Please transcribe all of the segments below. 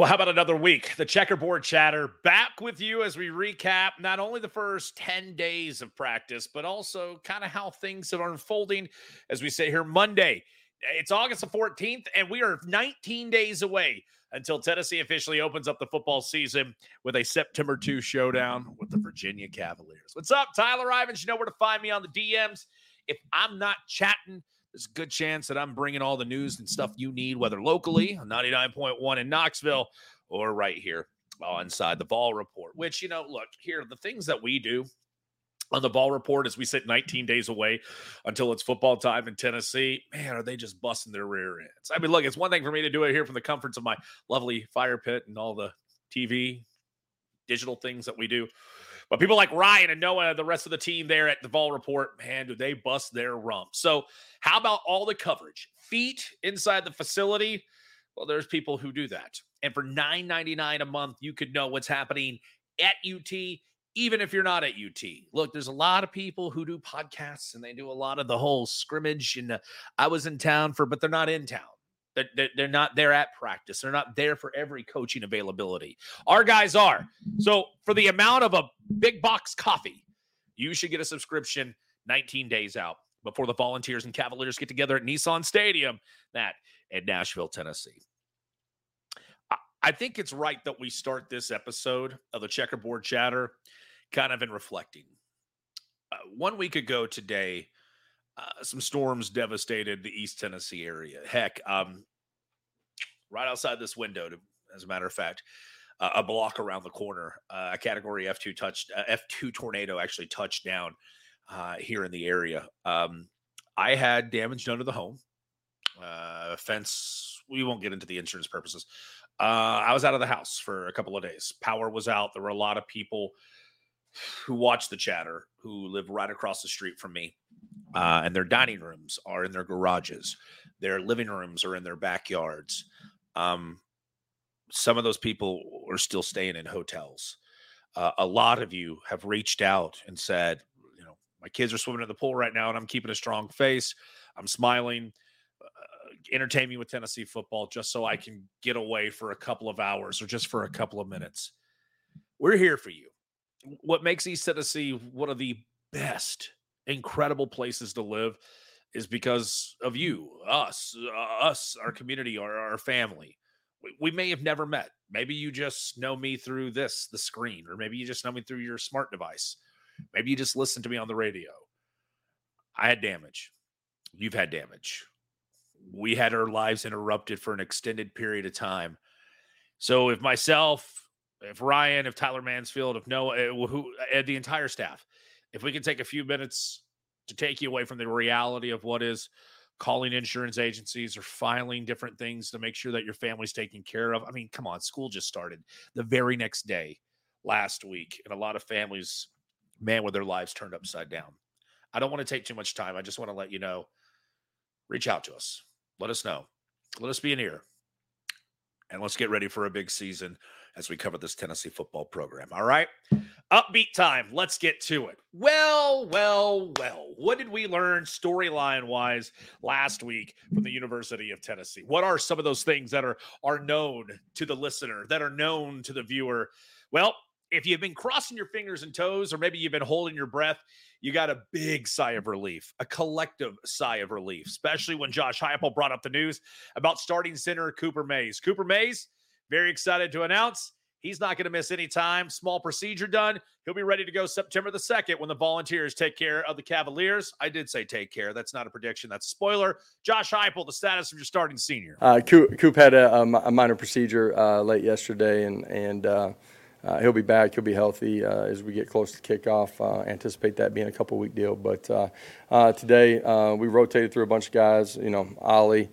Well, how about another week? The checkerboard chatter back with you as we recap not only the first 10 days of practice, but also kind of how things are unfolding as we sit here Monday. It's August the 14th, and we are 19 days away until Tennessee officially opens up the football season with a September 2 showdown with the Virginia Cavaliers. What's up, Tyler Ivins? You know where to find me on the DMs. If I'm not chatting, there's a good chance that I'm bringing all the news and stuff you need, whether locally 99.1 in Knoxville or right here on Inside the Vol Report. Which, you know, look, here, the things that we do on the Vol Report as we sit 19 days away until it's football time in Tennessee, man, are they just busting their rear ends? I mean, look, it's one thing for me to do it here from the comforts of my lovely fire pit and all the TV, digital things that we do. But people like Ryan and Noah the rest of the team there at the Vol Report, man, do they bust their rump. So, how about all the coverage? Feet inside the facility. Well, there's people who do that. And for $9.99 a month, you could know what's happening at UT, even if you're not at UT. Look, there's a lot of people who do podcasts and they do a lot of the whole scrimmage. And uh, I was in town for, but they're not in town. They're, they're not there at practice. They're not there for every coaching availability. Our guys are. So for the amount of a big box coffee, you should get a subscription 19 days out before the Volunteers and Cavaliers get together at Nissan Stadium, that in Nashville, Tennessee. I think it's right that we start this episode of the checkerboard chatter kind of in reflecting. Uh, one week ago today, uh, some storms devastated the East Tennessee area. Heck, um, right outside this window, to, as a matter of fact, uh, a block around the corner, uh, a Category F2 touched uh, F2 tornado actually touched down uh, here in the area. Um, I had damage done to the home. Fence. We won't get into the insurance purposes. I was out of the house for a couple of days. Power was out. There were a lot of people who watch the chatter who live right across the street from me, uh, and their dining rooms are in their garages. Their living rooms are in their backyards. Um, some of those people are still staying in hotels. Uh, a lot of you have reached out and said, you know, my kids are swimming in the pool right now, and I'm keeping a strong face. I'm smiling. Uh, entertain me with Tennessee football just so I can get away for a couple of hours or just for a couple of minutes. We're here for you. What makes East Tennessee one of the best, incredible places to live is because of you, us, uh, us, our community, our, our family we may have never met. Maybe you just know me through this, the screen, or maybe you just know me through your smart device. Maybe you just listen to me on the radio. I had damage. You've had damage. We had our lives interrupted for an extended period of time. So if myself, if Ryan, if Tyler Mansfield, if Noah, eh, who, eh, the entire staff, if we can take a few minutes to take you away from the reality of what is calling insurance agencies or filing different things to make sure that your family's taken care of. I mean, come on, school just started the very next day last week, and a lot of families, man, with their lives turned upside down. I don't want to take too much time. I just want to let you know reach out to us. Let us know. Let us be an ear. And let's get ready for a big season as we cover this Tennessee football program. All right. Upbeat time. Let's get to it. Well, well, well. What did we learn storyline wise last week from the University of Tennessee? What are some of those things that are are known to the listener, that are known to the viewer? Well, if you've been crossing your fingers and toes, or maybe you've been holding your breath, you got a big sigh of relief, a collective sigh of relief, especially when Josh Heupel brought up the news about starting center Cooper Mays. Cooper Mays very excited to announce he's not going to miss any time. Small procedure done. He'll be ready to go September the 2nd when the Volunteers take care of the Cavaliers. I did say take care. That's not a prediction. That's a spoiler. Josh Heupel, the status of your starting senior. Uh, Coop, Coop had a, a, minor procedure uh, late yesterday, and, and uh, uh, he'll be back. He'll be healthy uh, as we get close to kickoff. Uh, anticipate that being a couple week deal. But today we rotated through a bunch of guys. You know, Ollie,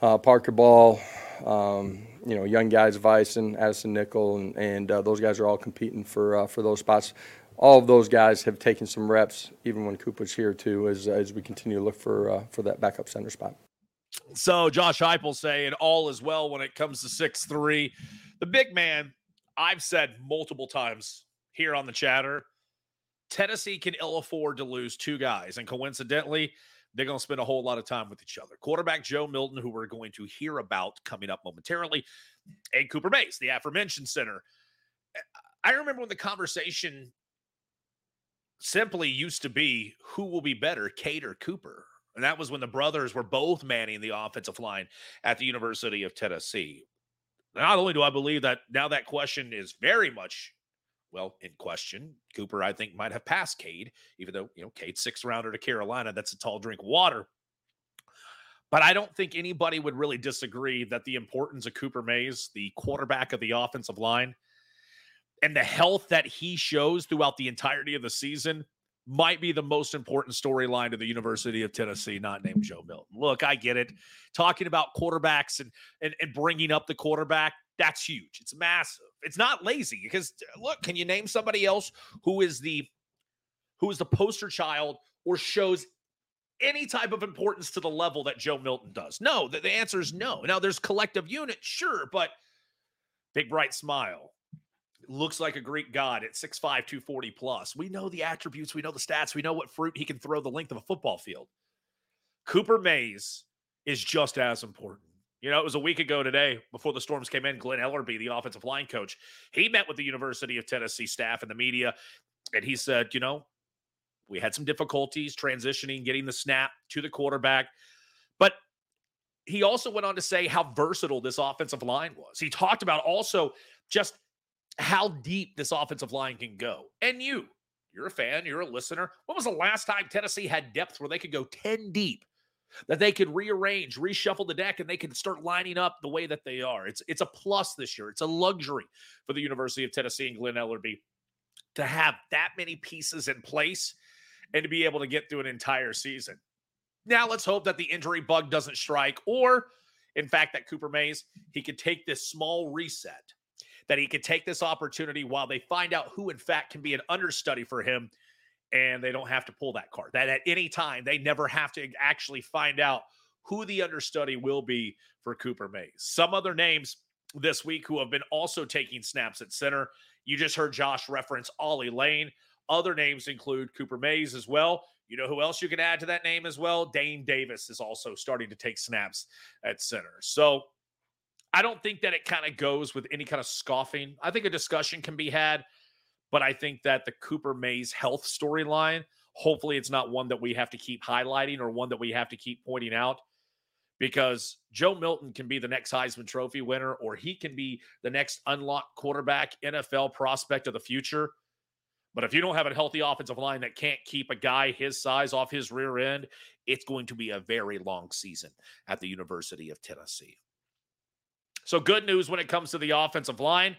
Parker Ball, um, you know, young guys, Vyson, Addison Nichols, and, and uh, those guys are all competing for uh, for those spots. All of those guys have taken some reps, even when Coop was here too, as as we continue to look for uh, for that backup center spot. So Josh Heupel saying all is well when it comes to six three. The big man, I've said multiple times here on the chatter, Tennessee can ill afford to lose two guys, and coincidentally, they're going to spend a whole lot of time with each other. Quarterback Joe Milton, who we're going to hear about coming up momentarily, and Cooper Mays, the aforementioned center. I remember when the conversation simply used to be who will be better, Cade or Cooper. And that was when the brothers were both manning the offensive line at the University of Tennessee. Not only do I believe that now that question is very much, well, in question, Cooper, I think, might have passed Cade, even though, you know, Cade's sixth rounder to Carolina. That's a tall drink of water. But I don't think anybody would really disagree that the importance of Cooper Mays, the quarterback of the offensive line, and the health that he shows throughout the entirety of the season might be the most important storyline to the University of Tennessee, not named Joe Milton. Look, I get it. Talking about quarterbacks and, and, and bringing up the quarterback, that's huge. It's massive. It's not lazy because look, can you name somebody else who is the who is the poster child or shows any type of importance to the level that Joe Milton does? No, the, the answer is no. Now there's collective unit, sure, but big bright smile, looks like a Greek god at 6'5, 240 plus. We know the attributes, we know the stats, we know what fruit he can throw the length of a football field. Cooper Mays is just as important. You know, it was a week ago today before the storms came in. Glen Elarbee, the offensive line coach, he met with the University of Tennessee staff and the media, and he said, you know, we had some difficulties transitioning, getting the snap to the quarterback. But he also went on to say how versatile this offensive line was. He talked about also just how deep this offensive line can go. And you, you're a fan, you're a listener. When was the last time Tennessee had depth where they could go 10 deep? That they could rearrange, reshuffle the deck, and they can start lining up the way that they are. It's it's a plus this year. It's a luxury for the University of Tennessee and Glen Elarbee to have that many pieces in place and to be able to get through an entire season. Now let's hope that the injury bug doesn't strike, or in fact, that Cooper Mays he could take this small reset that he could take this opportunity while they find out who, in fact, can be an understudy for him. And they don't have to pull that card. That at any time, they never have to actually find out who the understudy will be for Cooper Mays. Some other names this week who have been also taking snaps at center. You just heard Josh reference Ollie Lane. Other names include Cooper Mays as well. You know who else you can add to that name as well? Dane Davis is also starting to take snaps at center. So I don't think that it kind of goes with any kind of scoffing. I think a discussion can be had, but I think that the Cooper Mays health storyline, hopefully, it's not one that we have to keep highlighting or one that we have to keep pointing out because Joe Milton can be the next Heisman Trophy winner or he can be the next unlocked quarterback, NFL prospect of the future. But if you don't have a healthy offensive line that can't keep a guy his size off his rear end, it's going to be a very long season at the University of Tennessee. So, good news when it comes to the offensive line.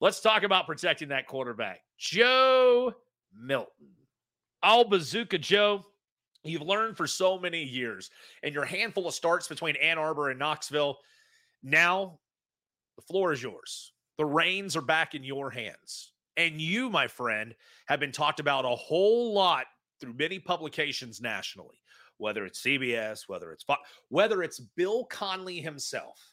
Let's talk about protecting that quarterback. Joe Milton. All bazooka Joe. You've learned for so many years, and your handful of starts between Ann Arbor and Knoxville. Now, the floor is yours. The reins are back in your hands. And you, my friend, have been talked about a whole lot through many publications nationally, whether it's CBS, whether it's whether it's Bill Connelly himself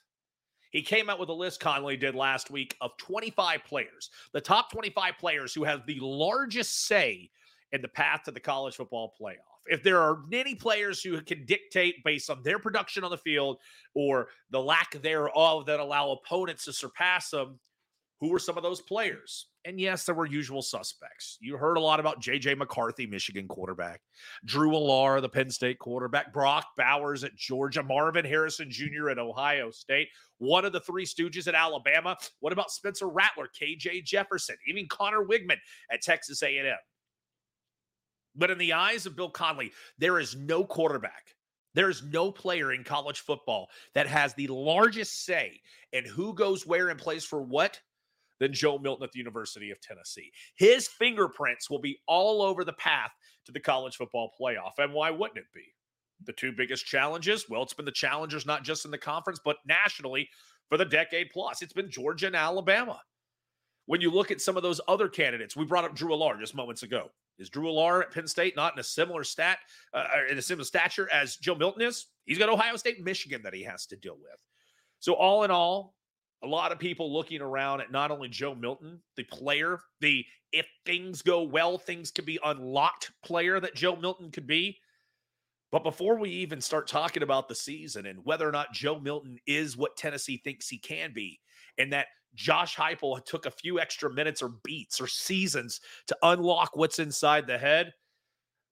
he came out with a list, Connelly did last week, of 25 players, the top 25 players who have the largest say in the path to the college football playoff. If there are any players who can dictate based on their production on the field or the lack thereof that allow opponents to surpass them, who were some of those players? And yes, there were usual suspects. You heard a lot about J.J. McCarthy, Michigan quarterback, Drew Allar, the Penn State quarterback, Brock Bowers at Georgia, Marvin Harrison Jr. at Ohio State, one of the three Stooges at Alabama. What about Spencer Rattler, K.J. Jefferson, even Conner Weigman at Texas A&M? But in the eyes of Bill Connelly, there is no quarterback there is no player in college football that has the largest say in who goes where and plays for what than Joe Milton at the University of Tennessee. His fingerprints will be all over the path to the college football playoff. And why wouldn't it be? The two biggest challenges, well, it's been the challengers not just in the conference, but nationally for the decade plus. It's been Georgia and Alabama. When you look at some of those other candidates, we brought up Drew Allar just moments ago. Is Drew Allar at Penn State not in a similar stat, uh, in a similar stature as Joe Milton is? He's got Ohio State, Michigan that he has to deal with. So all in all, a lot of people looking around at not only Joe Milton, the player, the if things go well, things could be unlocked player that Joe Milton could be. But before we even start talking about the season and whether or not Joe Milton is what Tennessee thinks he can be, and that Josh Heupel took a few extra minutes or beats or seasons to unlock what's inside the head.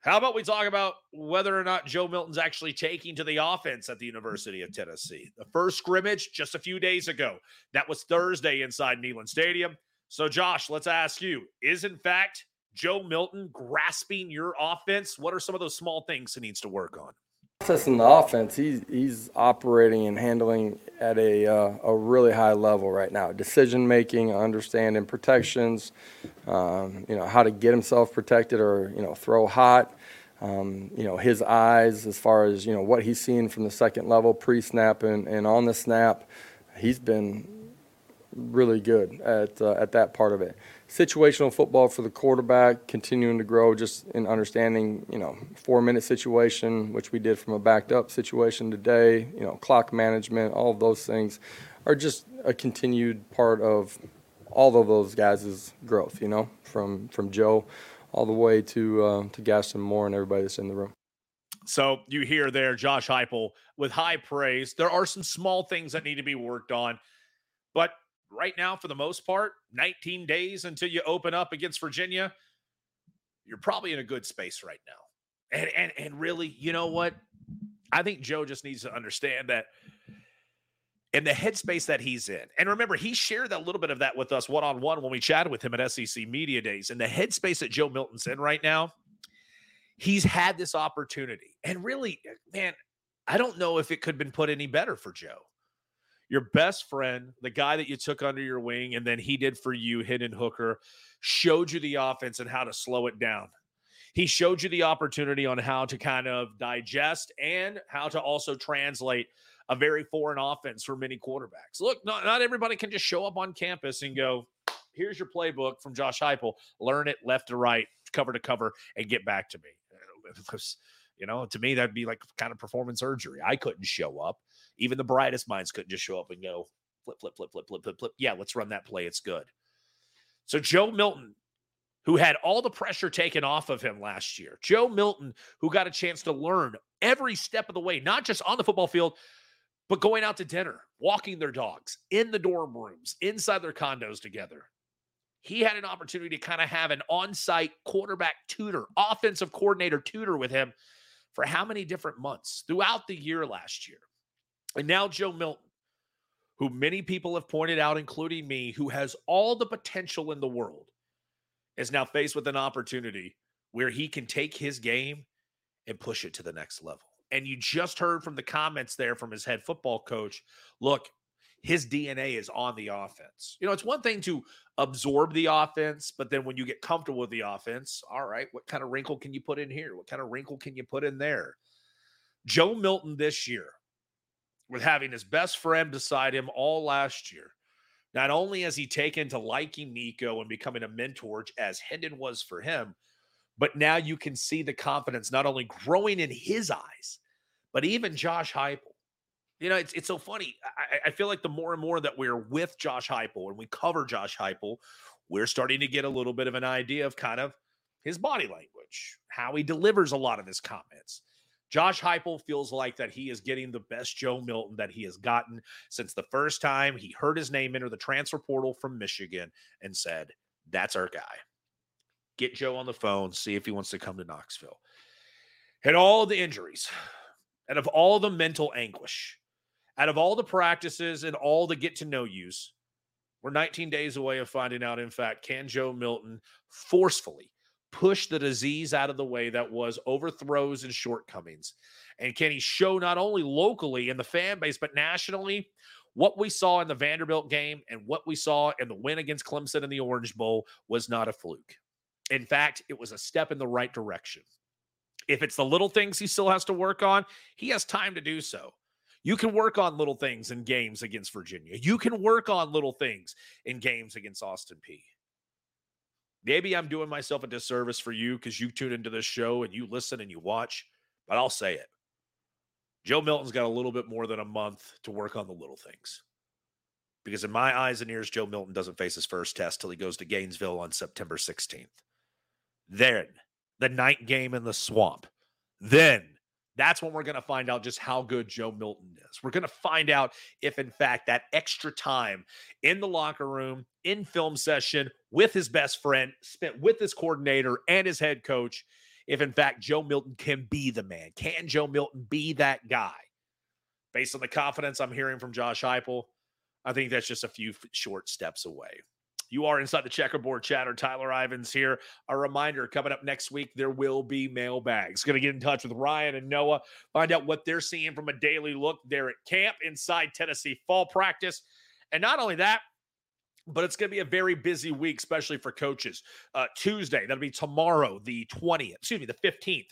How about we talk about whether or not Joe Milton's actually taking to the offense at the University of Tennessee? The first scrimmage just a few days ago. That was Thursday inside Neyland Stadium. So, Josh, let's ask you is in fact Joe Milton grasping your offense? What are some of those small things he needs to work on? Processing the offense, he's he's operating and handling at a uh, a really high level right now. Decision making, understanding protections, um, you know how to get himself protected or you know throw hot. Um, you know his eyes as far as you know what he's seen from the second level pre-snap and, and on the snap. He's been really good at uh, at that part of it. Situational football for the quarterback, continuing to grow just in understanding, you know, four minute situation, which we did from a backed up situation today. You know, clock management, all of those things are just a continued part of all of those guys' growth. You know, from from Joe all the way to uh, to Gaston Moore and everybody that's in the room. So you hear there, Josh Heupel with high praise. There are some small things that need to be worked on, but right now, for the most part, 19 days until you open up against Virginia, you're probably in a good space right now. And and and really, you know what? I think Joe just needs to understand that in the headspace that he's in. And remember, he shared a little bit of that with us one on one when we chatted with him at SEC Media Days. In the headspace that Joe Milton's in right now, he's had this opportunity. And really, man, I don't know if it could have been put any better for Joe your best friend, the guy that you took under your wing, and then he did for you, Hendon Hooker, showed you the offense and how to slow it down. He showed you the opportunity on how to kind of digest and how to also translate a very foreign offense for many quarterbacks. Look, not, not everybody can just show up on campus and go, here's your playbook from Josh Heupel. Learn it left to right, cover to cover, and get back to me. You know, to me, that'd be like kind of performance surgery. I couldn't show up. Even the brightest minds couldn't just show up and go flip, flip, flip, flip, flip, flip, flip. Yeah, let's run that play. It's good. So Joe Milton, who had all the pressure taken off of him last year, Joe Milton, who got a chance to learn every step of the way, not just on the football field, but going out to dinner, walking their dogs in the dorm rooms, inside their condos together. He had an opportunity to kind of have an on site quarterback tutor, offensive coordinator tutor with him for how many different months throughout the year last year. And now Joe Milton, who many people have pointed out, including me, who has all the potential in the world, is now faced with an opportunity where he can take his game and push it to the next level. And you just heard from the comments there from his head football coach look, his DNA is on the offense. You know, it's one thing to absorb the offense, but then when you get comfortable with the offense, all right, what kind of wrinkle can you put in here? What kind of wrinkle can you put in there? Joe Milton this year with having his best friend beside him all last year. Not only has he taken to liking Nico and becoming a mentor as Hendon was for him, but now you can see the confidence not only growing in his eyes, but even Josh Heupel. You know, it's it's so funny. I, I feel like the more and more that we're with Josh Heupel and we cover Josh Heupel, we're starting to get a little bit of an idea of kind of his body language, how he delivers a lot of his comments. Josh Heupel feels like that he is getting the best Joe Milton that he has gotten since the first time he heard his name enter the transfer portal from Michigan and said, That's our guy. Get Joe on the phone, see if he wants to come to Knoxville. And all the injuries, out of all the mental anguish, out of all the practices and all the get to know yous, we're 19 days away of finding out, in fact, can Joe Milton forcefully push the disease out of the way that was overthrows and shortcomings? And can he show not only locally in the fan base, but nationally what we saw in the Vanderbilt game and what we saw in the win against Clemson in the Orange Bowl was not a fluke. In fact, it was a step in the right direction. If it's the little things he still has to work on, he has time to do so. You can work on little things in games against Virginia. You can work on little things in games against Austin Peay maybe I'm doing myself a disservice for you because you tune into this show and you listen and you watch, but I'll say it. Joe Milton's got a little bit more than a month to work on the little things. Because in my eyes and ears, Joe Milton doesn't face his first test till he goes to Gainesville on September 16th. Then the night game in the swamp. Then That's when we're going to find out just how good Joe Milton is. We're going to find out if, in fact, that extra time in the locker room, in film session with his best friend, spent with his coordinator and his head coach, if, in fact, Joe Milton can be the man. Can Joe Milton be that guy? Based on the confidence I'm hearing from Josh Heupel, I think that's just a few short steps away. You are inside the checkerboard chatter. Tyler Ivins here. A reminder coming up next week, there will be mailbags. Going to get in touch with Ryan and Noah, find out what they're seeing from a daily look there at camp inside Tennessee fall practice. And not only that, but it's going to be a very busy week, especially for coaches. Uh, Tuesday, that'll be tomorrow, the 20th, excuse me, the 15th.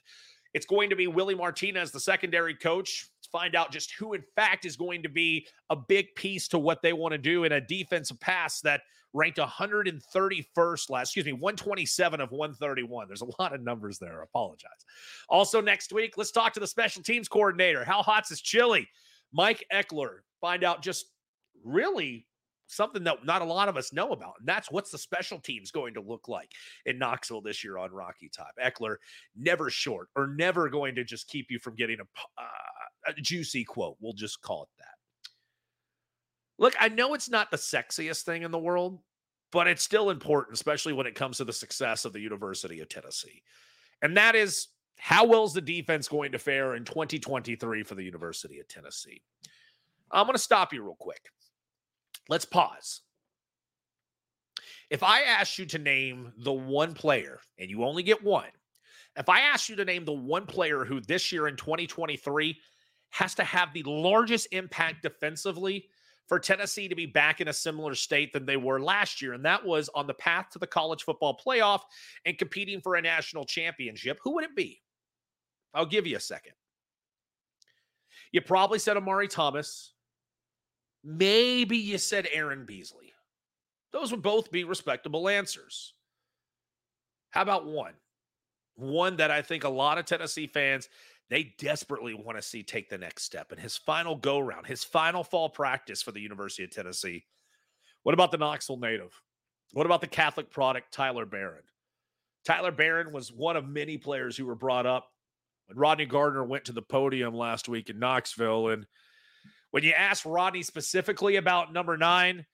It's going to be Willie Martinez, the secondary coach. Find out just who, in fact, is going to be a big piece to what they want to do in a defensive pass that ranked 131st last, excuse me, 127 of 131. There's a lot of numbers there. I apologize. Also, next week, let's talk to the special teams coordinator. How hot's is chili? Mike Ekeler. Find out just really something that not a lot of us know about. And that's what's the special teams going to look like in Knoxville this year on Rocky Top. Ekeler, never short or never going to just keep you from getting a, uh, a juicy quote. We'll just call it that. Look, I know it's not the sexiest thing in the world, but it's still important, especially when it comes to the success of the University of Tennessee. And that is how well is the defense going to fare in 2023 for the University of Tennessee? I'm going to stop you real quick. Let's pause. If I ask you to name the one player, and you only get one, if I ask you to name the one player who this year in 2023 has to have the largest impact defensively for Tennessee to be back in a similar state than they were last year, and that was on the path to the college football playoff and competing for a national championship, who would it be? I'll give you a second. You probably said Omari Thomas. Maybe you said Aaron Beasley. Those would both be respectable answers. How about one? One that I think a lot of Tennessee fans they desperately want to see take the next step. And his final go round, his final fall practice for the University of Tennessee. What about the Knoxville native? What about the Catholic product, Tyler Baron? Tyler Baron was one of many players who were brought up when Rodney Garner went to the podium last week in Knoxville. And when you asked Rodney specifically about number nine,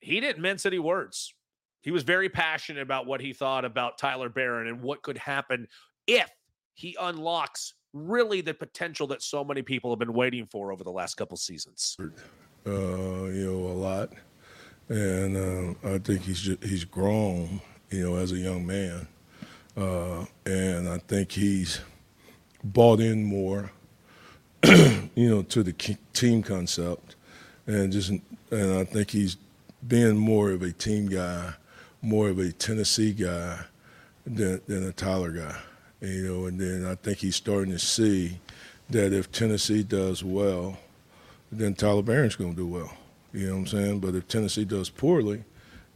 he didn't mince any words. He was very passionate about what he thought about Tyler Baron and what could happen if he unlocks really the potential that so many people have been waiting for over the last couple seasons. Uh, you know, a lot, and uh, I think he's just, he's grown, you know, as a young man, uh, and I think he's bought in more you know, to the team concept, and just and I think he's being more of a team guy, more of a Tennessee guy than, than a Tyler guy. You know, and then I think he's starting to see that if Tennessee does well, then Tyler Baron's going to do well. You know what I'm saying? But if Tennessee does poorly,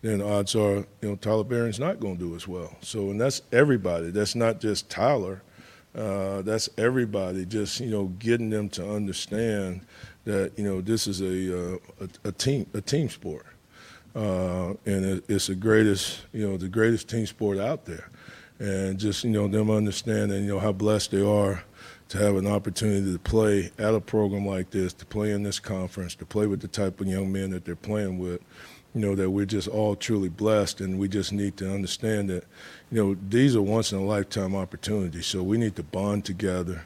then odds are, you know, Tyler Baron's not going to do as well. So, and that's everybody. That's not just Tyler. Uh, that's everybody just you know getting them to understand that you know this is a uh, a, a, team a team sport, uh, and it, it's the greatest you know the greatest team sport out there, and just you know them understanding you know how blessed they are to have an opportunity to play at a program like this, to play in this conference, to play with the type of young men that they're playing with you know, that we're just all truly blessed and we just need to understand that, you know, these are once in a lifetime opportunities. So we need to bond together.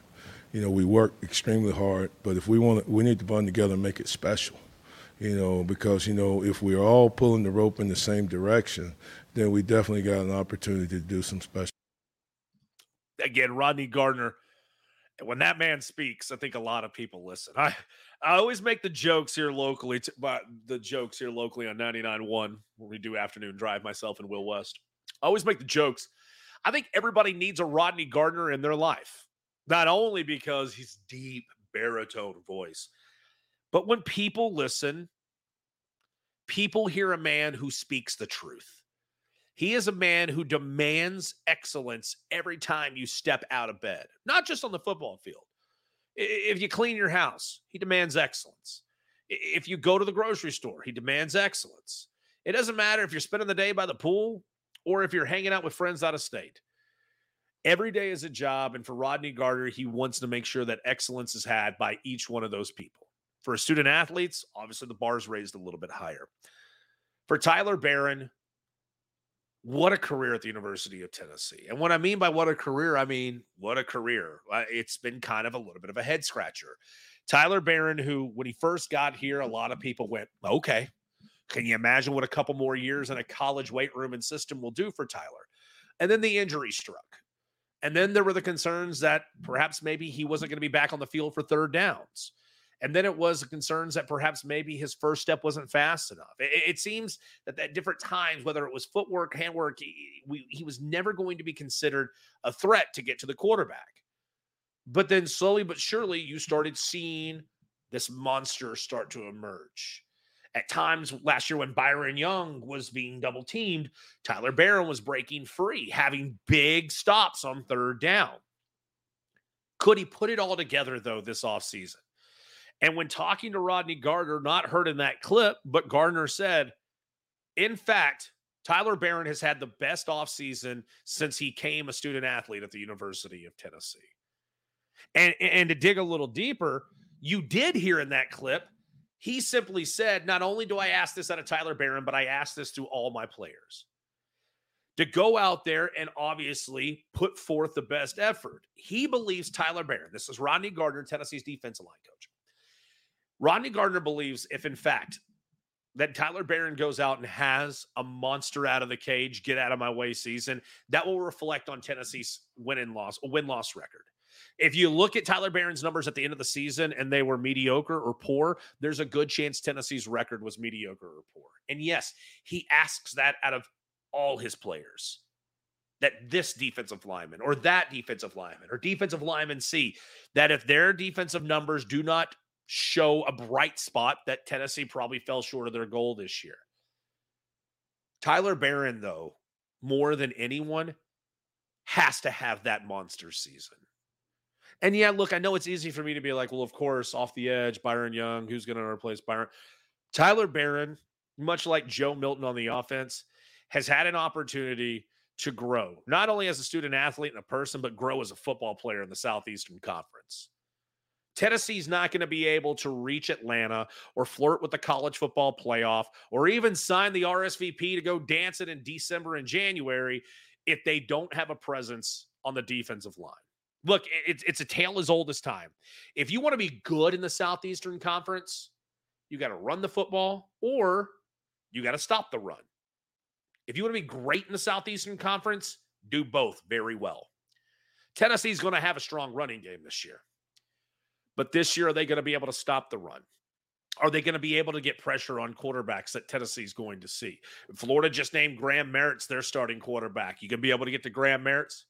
You know, we work extremely hard, but if we want to, we need to bond together and make it special. You know, because, you know, if we're all pulling the rope in the same direction, then we definitely got an opportunity to do some special. Again, Rodney Garner when that man speaks, I think a lot of people listen. I I always make the jokes here locally, to, but the jokes here locally on 99.1 when we do afternoon drive, myself and Will West. I always make the jokes. I think everybody needs a Rodney Garner in their life, not only because he's deep baritone voice, but when people listen, people hear a man who speaks the truth. He is a man who demands excellence every time you step out of bed, not just on the football field. If you clean your house, he demands excellence. If you go to the grocery store, he demands excellence. It doesn't matter if you're spending the day by the pool or if you're hanging out with friends out of state. Every day is a job. And for Rodney Garner, he wants to make sure that excellence is had by each one of those people. For student athletes, obviously the bar is raised a little bit higher. For Tyler Baron, what a career at the University of Tennessee. And what I mean by what a career, I mean, what a career. Uh, it's been kind of a little bit of a head scratcher. Tyler Baron, who, when he first got here, a lot of people went, okay, can you imagine what a couple more years in a college weight room and system will do for Tyler? And then the injury struck. And then there were the concerns that perhaps maybe he wasn't going to be back on the field for third downs. And then it was concerns that perhaps maybe his first step wasn't fast enough. It, it seems that at different times, whether it was footwork, handwork, he, we, he was never going to be considered a threat to get to the quarterback. But then slowly but surely, you started seeing this monster start to emerge. At times last year, when Byron Young was being double teamed, Tyler Baron was breaking free, having big stops on third down. Could he put it all together, though, this offseason? And when talking to Rodney Garner, not heard in that clip, but Garner said, in fact, Tyler Baron has had the best offseason since he came a student athlete at the University of Tennessee. And, and to dig a little deeper, you did hear in that clip, he simply said, Not only do I ask this out of Tyler Baron, but I ask this to all my players to go out there and obviously put forth the best effort. He believes Tyler Baron, this is Rodney Garner, Tennessee's defensive line coach. Rodney Garner believes if, in fact, that Tyler Baron goes out and has a monster out of the cage, get out of my way season, that will reflect on Tennessee's win and loss, win loss record. If you look at Tyler Baron's numbers at the end of the season and they were mediocre or poor, there's a good chance Tennessee's record was mediocre or poor. And yes, he asks that out of all his players that this defensive lineman or that defensive lineman or defensive lineman C, that if their defensive numbers do not show a bright spot that Tennessee probably fell short of their goal this year. Tyler Baron, though, more than anyone, has to have that monster season. And yeah, look, I know it's easy for me to be like, well, of course, off the edge, Byron Young, who's going to replace Byron? Tyler Baron, much like Joe Milton on the offense, has had an opportunity to grow, not only as a student athlete and a person, but grow as a football player in the Southeastern Conference. Tennessee's not going to be able to reach Atlanta or flirt with the college football playoff or even sign the RSVP to go dance it in December and January if they don't have a presence on the defensive line. Look, it's, it's a tale as old as time. If you want to be good in the Southeastern Conference, you got to run the football or you got to stop the run. If you want to be great in the Southeastern Conference, do both very well. Tennessee's going to have a strong running game this year. But this year, are they going to be able to stop the run? Are they going to be able to get pressure on quarterbacks that Tennessee's going to see? Florida just named Graham Mertz their starting quarterback. You going to be able to get to Graham Mertz.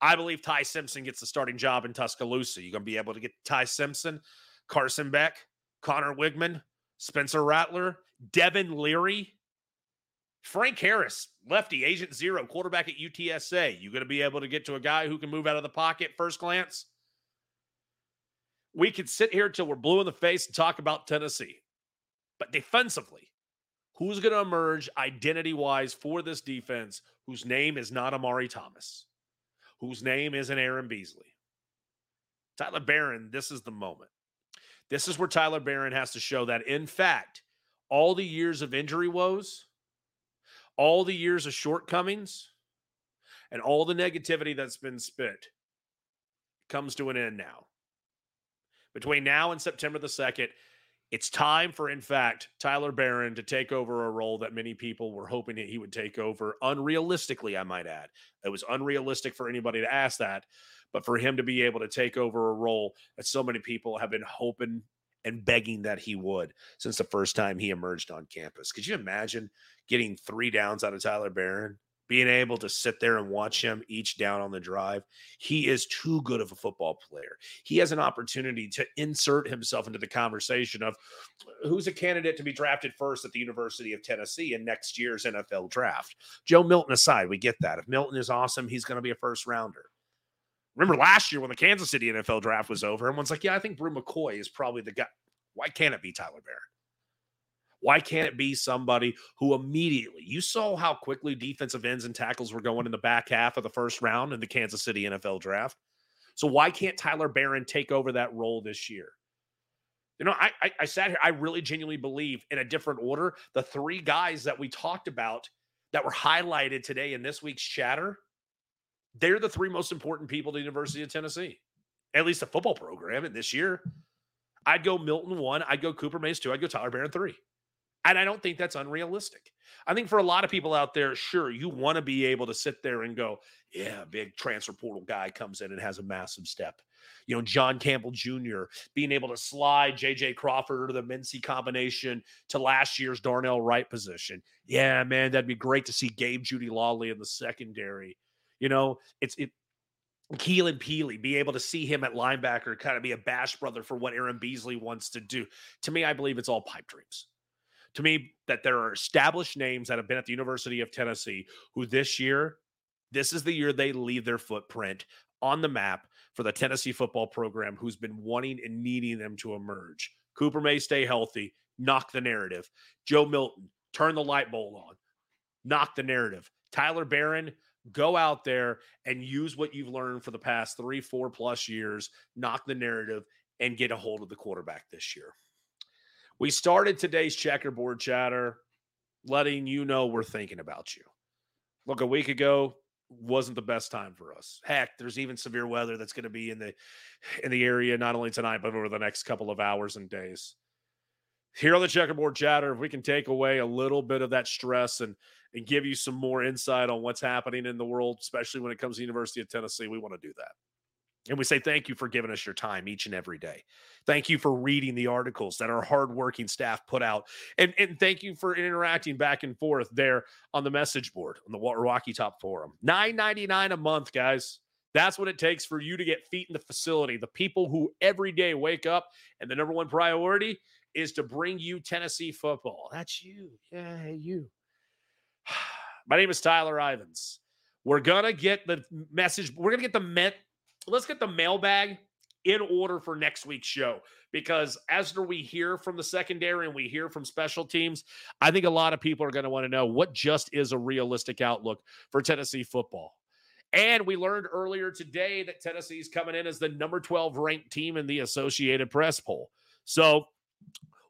I believe Ty Simpson gets the starting job in Tuscaloosa. You're going to be able to get Ty Simpson, Carson Beck, Conner Weigman, Spencer Rattler, Devin Leary, Frank Harris, lefty, agent zero, quarterback at UTSA. You're going to be able to get to a guy who can move out of the pocket first glance we could sit here till we're blue in the face and talk about Tennessee. But defensively, who's going to emerge identity wise for this defense whose name is not Omari Thomas, whose name isn't Aaron Beasley? Tyler Baron, this is the moment. This is where Tyler Baron has to show that, in fact, all the years of injury woes, all the years of shortcomings, and all the negativity that's been spit comes to an end now between now and September the 2nd, it's time for, in fact, Tyler Baron to take over a role that many people were hoping he would take over. Unrealistically, I might add. It was unrealistic for anybody to ask that, but for him to be able to take over a role that so many people have been hoping and begging that he would since the first time he emerged on campus. Could you imagine getting three downs out of Tyler Baron? Being able to sit there and watch him each down on the drive. He is too good of a football player. He has an opportunity to insert himself into the conversation of who's a candidate to be drafted first at the University of Tennessee in next year's NFL draft. Joe Milton aside, we get that. If Milton is awesome, he's going to be a first rounder. Remember last year when the Kansas City NFL draft was over, everyone's like, yeah, I think Bru McCoy is probably the guy. Why can't it be Tyler Baron? Why can't it be somebody who immediately, you saw how quickly defensive ends and tackles were going in the back half of the first round in the Kansas City NFL draft? So why can't Tyler Baron take over that role this year? You know, I, I, I sat here. I really genuinely believe in a different order. The three guys that we talked about that were highlighted today in this week's chatter, they're the three most important people to the University of Tennessee, at least the football program in this year. I'd go Milton one, I'd go Cooper Mays two, I'd go Tyler Baron three. And I don't think that's unrealistic. I think for a lot of people out there, sure, you want to be able to sit there and go, yeah, big transfer portal guy comes in and has a massive step. You know, John Campbell Jr. being able to slide JJ Crawford or the Mincey combination to last year's Darnell Wright position. Yeah, man, that'd be great to see Gabe Jeudy-Lally in the secondary. You know, it's it Keenan Pili, be able to see him at linebacker, kind of be a bash brother for what Aaron Beasley wants to do. To me, I believe it's all pipe dreams. To me, that there are established names that have been at the University of Tennessee who this year, this is the year they leave their footprint on the map for the Tennessee football program who's been wanting and needing them to emerge. Cooper may stay healthy, knock the narrative. Joe Milton, turn the light bulb on, knock the narrative. Tyler Baron, go out there and use what you've learned for the past three, four plus years, knock the narrative, and get a hold of the quarterback this year. We started today's checkerboard chatter letting you know we're thinking about you. Look, a week ago wasn't the best time for us. Heck, there's even severe weather that's going to be in the in the area not only tonight but over the next couple of hours and days. Here on the checkerboard chatter, if we can take away a little bit of that stress and and give you some more insight on what's happening in the world, especially when it comes to University of Tennessee, we want to do that. And we say thank you for giving us your time each and every day. Thank you for reading the articles that our hardworking staff put out. And, and thank you for interacting back and forth there on the message board on the Rocky Top Forum. Nine ninety nine a month, guys. That's what it takes for you to get feet in the facility. The people who every day wake up and the number one priority is to bring you Tennessee football. That's you. Yeah, you. My name is Tyler Ivins. We're gonna get the message. We're gonna get the met. Let's get the mailbag in order for next week's show because as we hear from the secondary and we hear from special teams, I think a lot of people are going to want to know what just is a realistic outlook for Tennessee football. And we learned earlier today that Tennessee is coming in as the number 12 ranked team in the Associated Press poll. So,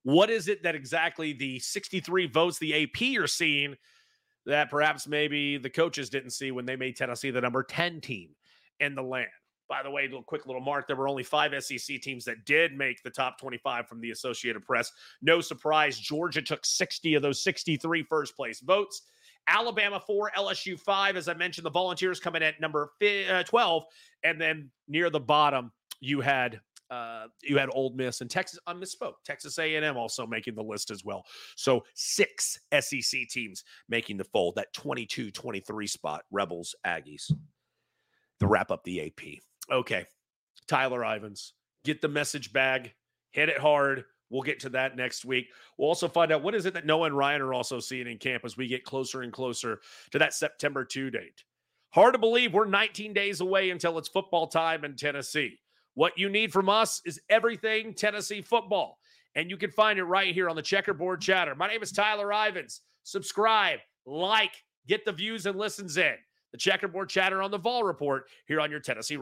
what is it that exactly the 63 votes the AP are seeing that perhaps maybe the coaches didn't see when they made Tennessee the number 10 team in the land. By the way, a quick little mark there were only five SEC teams that did make the top 25 from the Associated Press. No surprise, Georgia took 60 of those 63 first place votes. Alabama 4, LSU 5. As I mentioned, the Volunteers coming at number uh, 12. And then near the bottom, you had uh, you had Ole Miss and Texas. I misspoke. Texas A&M also making the list as well. So six SEC teams making the fold. That 22-23 spot. Rebels, Aggies. To wrap up the AP. Okay, Tyler Ivins, get the message bag, hit it hard. We'll get to that next week. We'll also find out what is it that Noah and Ryan are also seeing in camp as we get closer and closer to that September 2 date. Hard to believe we're 19 days away until it's football time in Tennessee. What you need from us is everything Tennessee football. And you can find it right here on the checkerboard chatter. My name is Tyler Ivins. Subscribe, like, get the views and listens in. The checkerboard chatter on the Vol Report here on your Tennessee.